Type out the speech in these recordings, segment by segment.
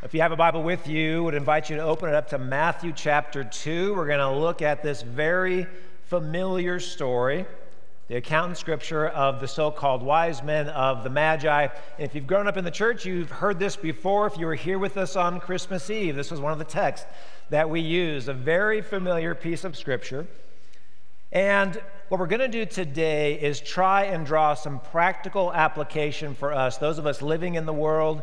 If you have a Bible with you, I would invite you to open it up to Matthew chapter 2. We're going to look at this very familiar story, the account in Scripture of the so called wise men of the Magi. And if you've grown up in the church, you've heard this before. If you were here with us on Christmas Eve, this was one of the texts that we used, a very familiar piece of Scripture. And what we're going to do today is try and draw some practical application for us, those of us living in the world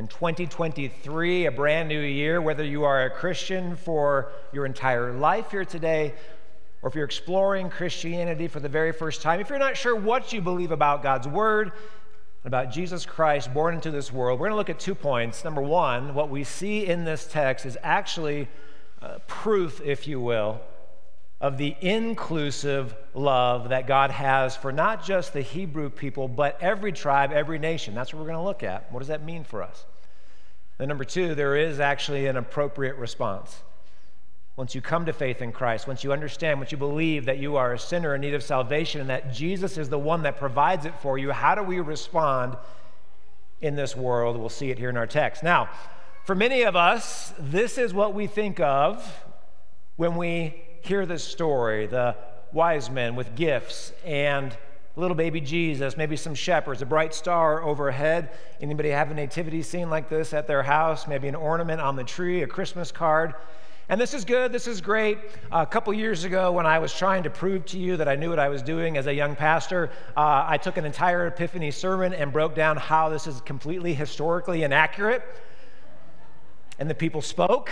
in 2023, a brand new year, whether you are a Christian for your entire life here today, or if you're exploring Christianity for the very first time, if you're not sure what you believe about God's Word, about Jesus Christ born into this world, we're going to look at two points. Number one, what we see in this text is actually uh, proof, if you will, of the inclusive love that God has for not just the Hebrew people, but every tribe, every nation. That's what we're going to look at. What does that mean for us? And number two, there is actually an appropriate response. Once you come to faith in Christ, once you understand, once you believe that you are a sinner in need of salvation and that Jesus is the one that provides it for you, how do we respond in this world? We'll see it here in our text. Now, for many of us, this is what we think of when we hear this story the wise men with gifts and little baby Jesus, maybe some shepherds, a bright star overhead. Anybody have a nativity scene like this at their house? Maybe an ornament on the tree, a Christmas card. And this is good, this is great. a couple years ago, when I was trying to prove to you that I knew what I was doing as a young pastor, uh, I took an entire Epiphany sermon and broke down how this is completely historically inaccurate. And the people spoke,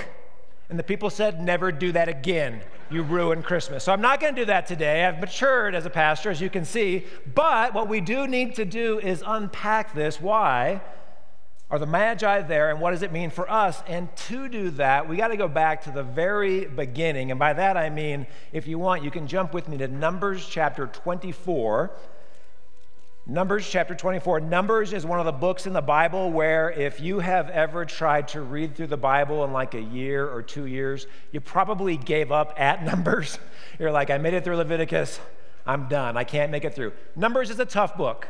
and the people said, Never do that again. You ruin Christmas. So I'm not going to do that today. I've matured as a pastor, as you can see. But what we do need to do is unpack this. Why are the Magi there, and what does it mean for us? And to do that, we got to go back to the very beginning. And by that I mean, if you want, you can jump with me to Numbers chapter 24. Numbers chapter 24. Numbers is one of the books in the Bible where if you have ever tried to read through the Bible in like a year or two years, you probably gave up at Numbers. You're like, I made it through Leviticus, I'm done, I can't make it through. Numbers is a tough book.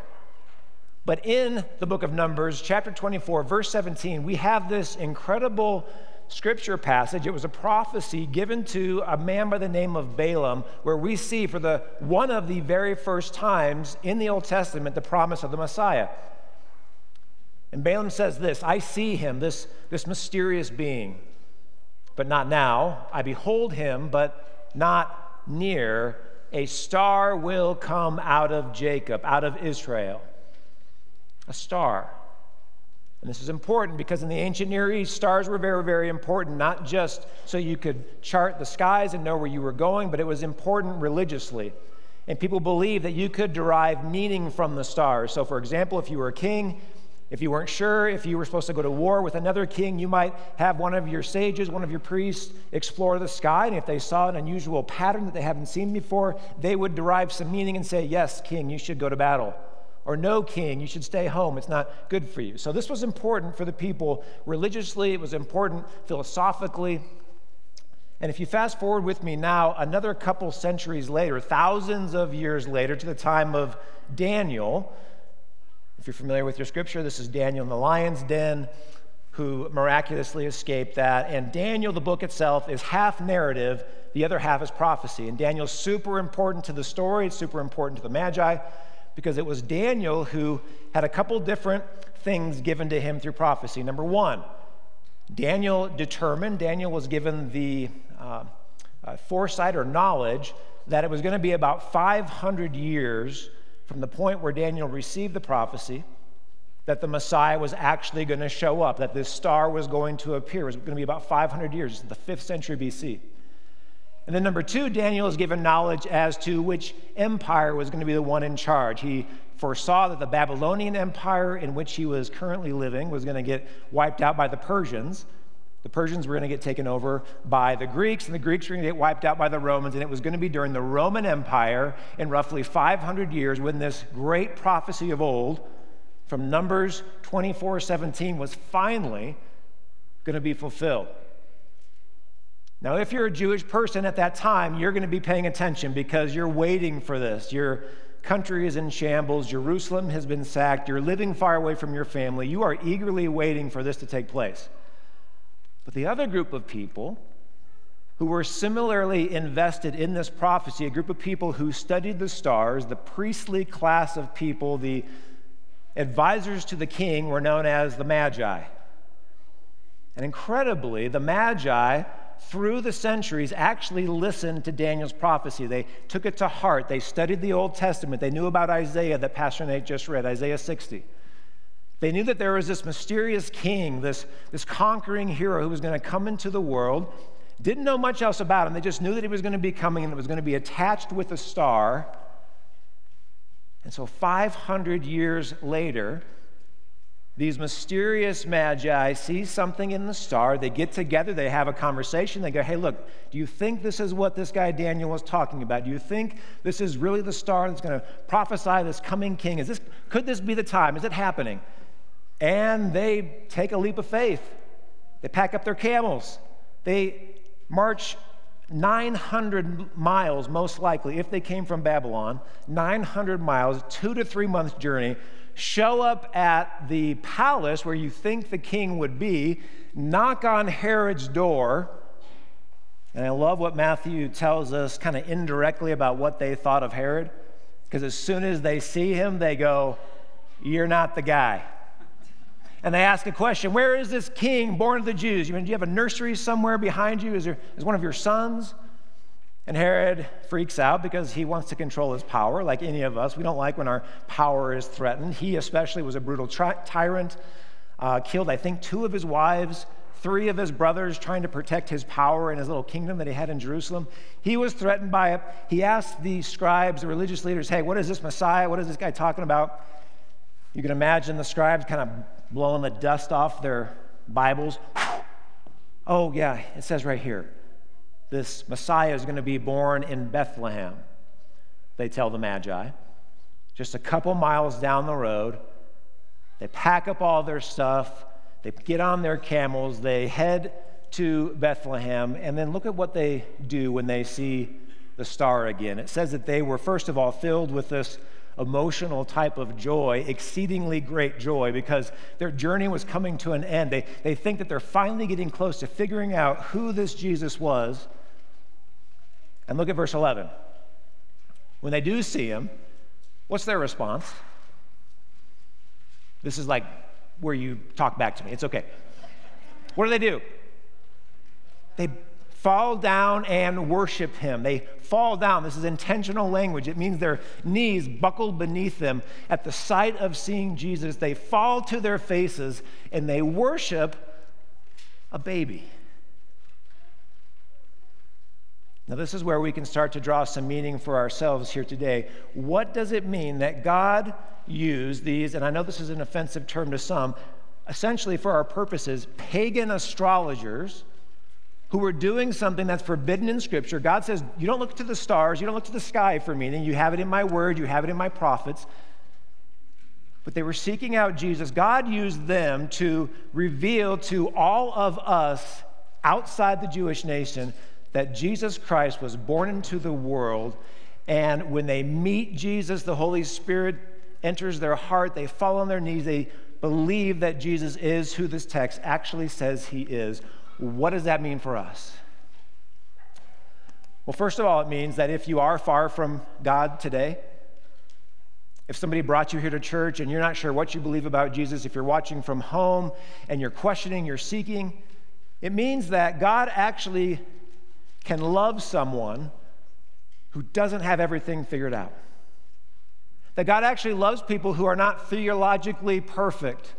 But in the book of Numbers, chapter 24, verse 17, we have this incredible scripture passage. It was a prophecy given to a man by the name of Balaam, where we see for the one of the very first times in the Old Testament the promise of the Messiah. And Balaam says this I see him, this, this mysterious being, but not now. I behold him, but not near. A star will come out of Jacob, out of Israel. A star. And this is important because in the ancient Near East, stars were very, very important, not just so you could chart the skies and know where you were going, but it was important religiously. And people believed that you could derive meaning from the stars. So, for example, if you were a king, if you weren't sure if you were supposed to go to war with another king, you might have one of your sages, one of your priests, explore the sky. And if they saw an unusual pattern that they haven't seen before, they would derive some meaning and say, Yes, king, you should go to battle or no king, you should stay home. It's not good for you. So this was important for the people religiously, it was important philosophically. And if you fast forward with me now, another couple centuries later, thousands of years later, to the time of Daniel, if you're familiar with your scripture, this is Daniel in the lion's den who miraculously escaped that. And Daniel, the book itself, is half narrative, the other half is prophecy. And Daniel's super important to the story, it's super important to the Magi because it was Daniel who had a couple different things given to him through prophecy. Number one, Daniel determined, Daniel was given the uh, uh, foresight or knowledge that it was going to be about 500 years from the point where Daniel received the prophecy that the Messiah was actually going to show up, that this star was going to appear. It was going to be about 500 years, the 5th century BC. And then, number two, Daniel is given knowledge as to which empire was going to be the one in charge. He foresaw that the Babylonian Empire, in which he was currently living, was going to get wiped out by the Persians. The Persians were going to get taken over by the Greeks, and the Greeks were going to get wiped out by the Romans. And it was going to be during the Roman Empire in roughly 500 years when this great prophecy of old from Numbers 24 17 was finally going to be fulfilled. Now, if you're a Jewish person at that time, you're going to be paying attention because you're waiting for this. You're country is in shambles. Jerusalem has been sacked. You're living far away from your family. You are eagerly waiting for this to take place. But the other group of people who were similarly invested in this prophecy, a group of people who studied the stars, the priestly class of people, the advisors to the king, were known as the Magi. And incredibly, the Magi, through the centuries, actually listened to Daniel's prophecy. They took it to heart. They studied the Old Testament. They knew about Isaiah that Pastor Nate just read, Isaiah 60. They knew that there was this mysterious king, this, this conquering hero who was going to come into the world. Didn't know much else about him. They just knew that he was going to be coming and it was going to be attached with a star. And so, 500 years later, these mysterious magi see something in the star. They get together, they have a conversation. They go, Hey, look, do you think this is what this guy Daniel was talking about? Do you think this is really the star that's going to prophesy this coming king? Is this, could this be the time? Is it happening? And they take a leap of faith. They pack up their camels. They march 900 miles, most likely, if they came from Babylon, 900 miles, two to three months journey show up at the palace where you think the king would be, knock on Herod's door. And I love what Matthew tells us kind of indirectly about what they thought of Herod. Because as soon as they see him, they go, You're not the guy. And they ask a question Where is this king born of the Jews? You mean, do you have a nursery somewhere behind you? Is, there, is one of your sons? And Herod freaks out because he wants to control his power, like any of us. We don't like when our power is threatened. He, especially, was a brutal tyrant, uh, killed, I think, two of his wives, three of his brothers, trying to protect his power in his little kingdom that he had in Jerusalem. He was threatened by it. He asked the scribes, the religious leaders, hey, what is this Messiah? What is this guy talking about? You can imagine the scribes kind of blowing the dust off their Bibles. Oh, yeah, it says right here this Messiah is going to be born in Bethlehem, they tell the Magi. Just a couple miles down the road, they pack up all their stuff, they get on their camels, they head to Bethlehem, and then look at what they do when they see the star again. It says that they were, first of all, filled with this emotional type of joy, exceedingly great joy, because their journey was coming to an end. They, they think that they're finally getting close to figuring out who this Jesus was and look at verse 11. When they do see him, what's their response? This is like where you talk back to me. It's okay. What do they do? They fall down and worship him. They fall down. This is intentional language. It means their knees buckled beneath them at the sight of seeing Jesus. They fall to their faces and they worship a baby. Now, this is where we can start to draw some meaning for ourselves here today. What does it mean that God used these, and I know this is an offensive term to some, essentially for our purposes, pagan astrologers who were doing something that's forbidden in Scripture? God says, You don't look to the stars, you don't look to the sky for meaning, you have it in my word, you have it in my prophets. But they were seeking out Jesus. God used them to reveal to all of us outside the Jewish nation that Jesus Christ was born into the world, and when they meet Jesus, the Holy Spirit enters their heart, they fall on their knees, they believe that Jesus is who this text actually says he is. What does that mean for us? Well, first of all, it means that if you are far from God today, if somebody brought you here to church and you're not sure what you believe about Jesus, if you're watching from home and you're questioning, you're seeking, it means that God actually can love someone who doesn't have everything figured out. That God actually loves people who are not theologically perfect,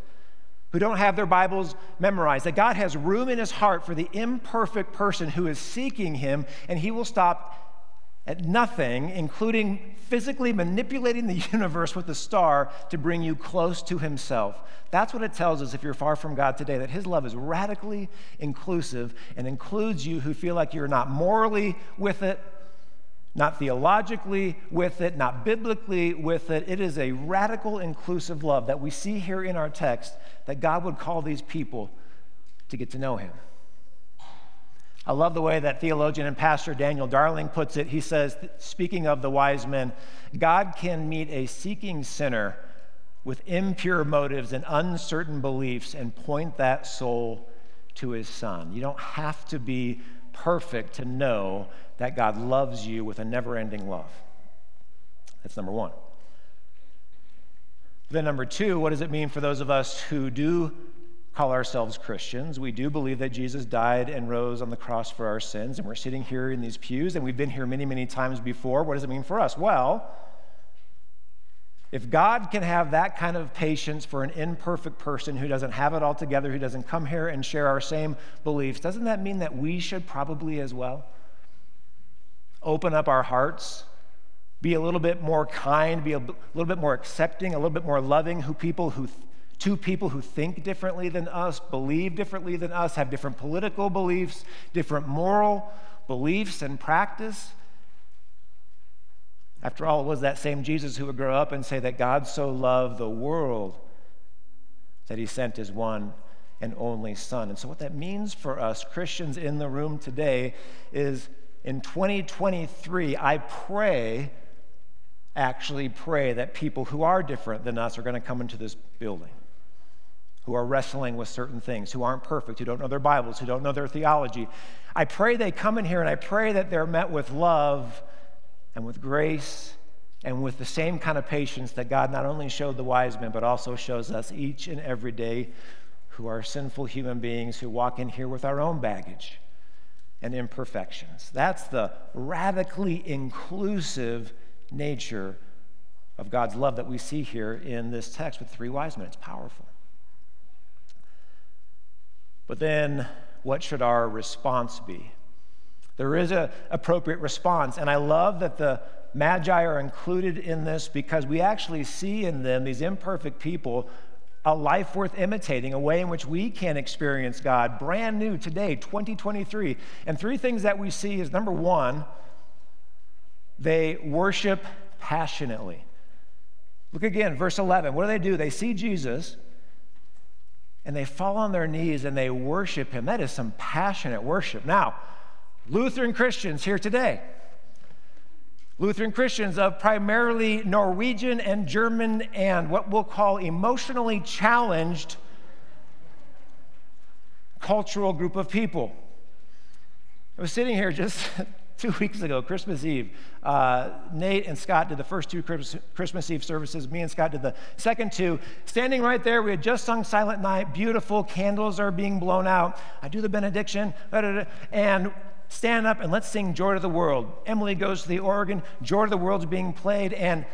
who don't have their Bibles memorized. That God has room in his heart for the imperfect person who is seeking him, and he will stop at nothing, including physically manipulating the universe with a star to bring you close to Himself. That's what it tells us if you're far from God today, that His love is radically inclusive and includes you who feel like you're not morally with it, not theologically with it, not biblically with it. It is a radical inclusive love that we see here in our text that God would call these people to get to know Him. I love the way that theologian and pastor Daniel Darling puts it. He says, speaking of the wise men, God can meet a seeking sinner with impure motives and uncertain beliefs and point that soul to his son. You don't have to be perfect to know that God loves you with a never ending love. That's number one. Then, number two, what does it mean for those of us who do call ourselves Christians? We do believe that Jesus died and rose on the cross for our sins, and we're sitting here in these pews, and we've been here many, many times before. What does it mean for us? Well, if God can have that kind of patience for an imperfect person who doesn't have it all together, who doesn't come here and share our same beliefs, doesn't that mean that we should probably as well open up our hearts be a little bit more kind, be a little bit more accepting, a little bit more loving who people who to people who think differently than us, believe differently than us, have different political beliefs, different moral beliefs and practice. After all, it was that same Jesus who would grow up and say that God so loved the world that he sent his one and only Son. And so, what that means for us Christians in the room today is in 2023, I pray actually pray that people who are different than us are going to come into this building, who are wrestling with certain things, who aren't perfect, who don't know their Bibles, who don't know their theology. I pray they come in here and I pray that they're met with love and with grace and with the same kind of patience that God not only showed the wise men, but also shows us each and every day who are sinful human beings who walk in here with our own baggage and imperfections. That's the radically inclusive nature of God's love that we see here in this text with three wise men. It's powerful. But then, what should our response be? There is an appropriate response, and I love that the Magi are included in this because we actually see in them, these imperfect people, a life worth imitating, a way in which we can experience God brand new today, 2023. And three things that we see is number one, they worship passionately. Look again, verse 11. What do they do? They see Jesus and they fall on their knees and they worship him. That is some passionate worship. Now, Lutheran Christians here today, Lutheran Christians of primarily Norwegian and German and what we'll call emotionally challenged cultural group of people. I was sitting here just two weeks ago, Christmas Eve. Uh, Nate and Scott did the first two Christmas Eve services. Me and Scott did the second two. Standing right there, we had just sung Silent Night. Beautiful candles are being blown out. I do the benediction, and stand up and let's sing Joy to the World. Emily goes to the organ. Joy to the World's being played, and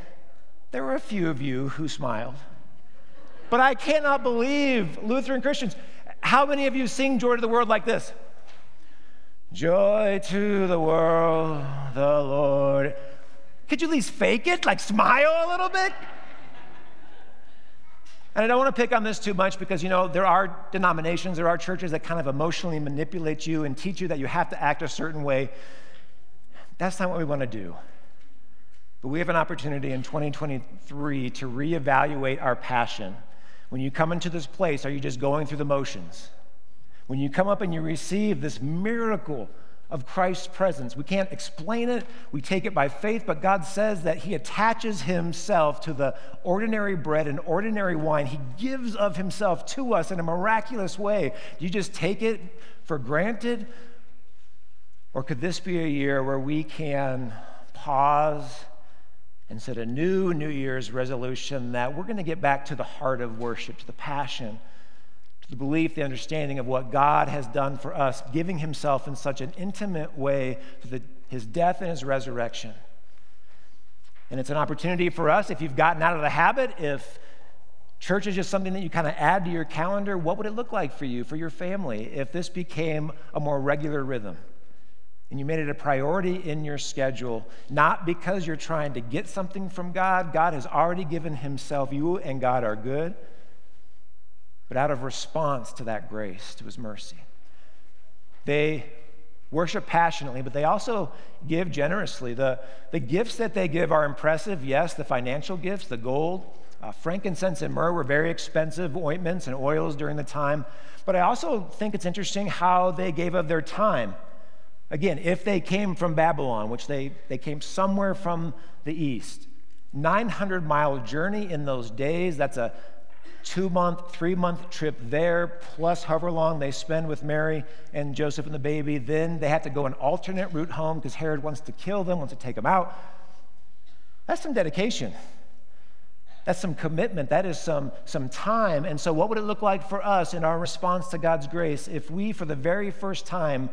there were a few of you who smiled. But I cannot believe Lutheran Christians. How many of you sing Joy to the World like this? Joy to the world, the Lord. Could you at least fake it? Like smile a little bit? And I don't want to pick on this too much because, you know, there are denominations, there are churches that kind of emotionally manipulate you and teach you that you have to act a certain way. That's not what we want to do. But we have an opportunity in 2023 to reevaluate our passion. When you come into this place, are you just going through the motions? When you come up and you receive this miracle of Christ's presence, we can't explain it, we take it by faith, but God says that He attaches Himself to the ordinary bread and ordinary wine. He gives of Himself to us in a miraculous way. Do you just take it for granted? Or could this be a year where we can pause and set a new New Year's resolution that we're going to get back to the heart of worship, to the passion? The belief, the understanding of what God has done for us, giving himself in such an intimate way through his death and his resurrection. And it's an opportunity for us, if you've gotten out of the habit, if church is just something that you kind of add to your calendar, what would it look like for you, for your family, if this became a more regular rhythm? And you made it a priority in your schedule, not because you're trying to get something from God. God has already given Himself. You and God are good but out of response to that grace, to his mercy. They worship passionately, but they also give generously. The, the gifts that they give are impressive. Yes, the financial gifts, the gold, uh, frankincense, and myrrh were very expensive ointments and oils during the time. But I also think it's interesting how they gave of their time. Again, if they came from Babylon, which they, they came somewhere from the east, 900 mile journey in those days, that's a two month, three month trip there, plus however long they spend with Mary and Joseph and the baby. Then they have to go an alternate route home because Herod wants to kill them, wants to take them out. That's some dedication. That's some commitment. That is some, some time. And so, what would it look like for us in our response to God's grace if we, for the very first time,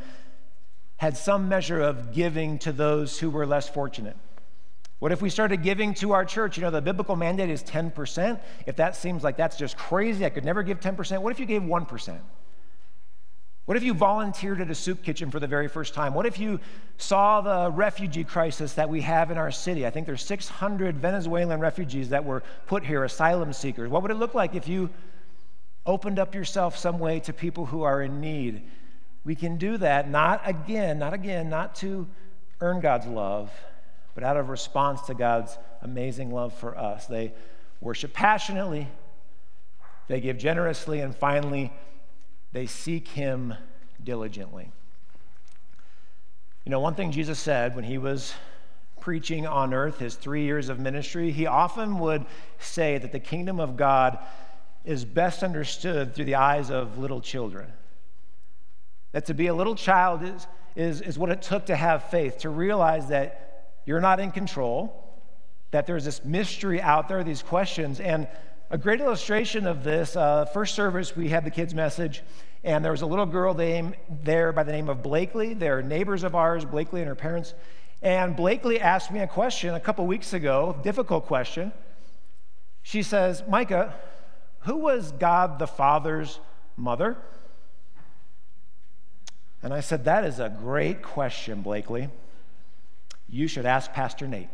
had some measure of giving to those who were less fortunate? What if we started giving to our church? You know, the biblical mandate is 10%. If that seems like that's just crazy, I could never give 10%. What if you gave 1%? What if you volunteered at a soup kitchen for the very first time? What if you saw the refugee crisis that we have in our city? I think there's 600 Venezuelan refugees that were put here, asylum seekers. What would it look like if you opened up yourself some way to people who are in need? We can do that, not again, not again, not to earn God's love, but out of response to God's amazing love for us. They worship passionately, they give generously, and finally, they seek Him diligently. You know, one thing Jesus said when he was preaching on earth, his three years of ministry, he often would say that the kingdom of God is best understood through the eyes of little children. That to be a little child is, is, is what it took to have faith, to realize that you're not in control, that there's this mystery out there, these questions. And a great illustration of this uh, first service, we had the kids' message, and there was a little girl there by the name of Blakely. They're neighbors of ours, Blakely and her parents. And Blakely asked me a question a couple weeks ago, difficult question. She says, Micah, who was God the Father's mother? And I said, That is a great question, Blakely you should ask Pastor Nate.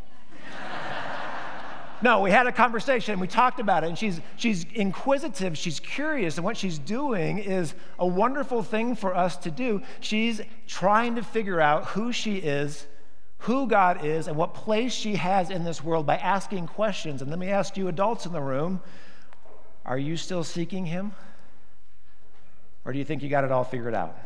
no, we had a conversation, we talked about it, and she's, she's inquisitive, she's curious, and what she's doing is a wonderful thing for us to do. She's trying to figure out who she is, who God is, and what place she has in this world by asking questions. And let me ask you, adults in the room, are you still seeking Him? Or do you think you got it all figured out?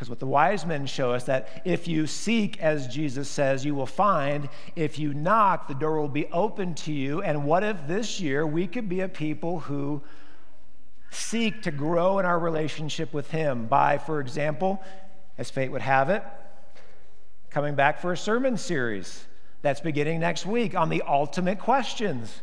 Because what the wise men show us that if you seek, as Jesus says, you will find. If you knock, the door will be open to you. And what if this year we could be a people who seek to grow in our relationship with Him by, for example, as fate would have it, coming back for a sermon series that's beginning next week on the ultimate questions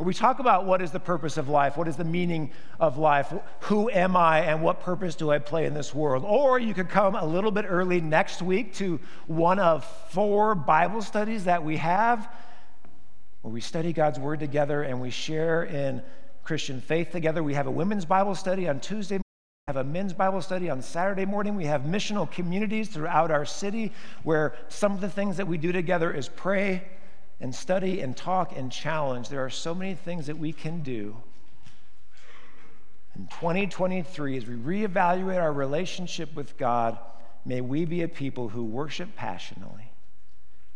where we talk about what is the purpose of life, what is the meaning of life, who am I, and what purpose do I play in this world. Or you could come a little bit early next week to one of four Bible studies that we have, where we study God's Word together and we share in Christian faith together. We have a women's Bible study on Tuesday. We have a men's Bible study on Saturday morning. We have missional communities throughout our city where some of the things that we do together is pray, and study and talk and challenge. There are so many things that we can do. In 2023, as we reevaluate our relationship with God, may we be a people who worship passionately,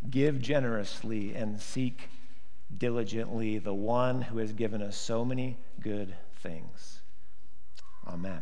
give generously, and seek diligently the one who has given us so many good things. Amen.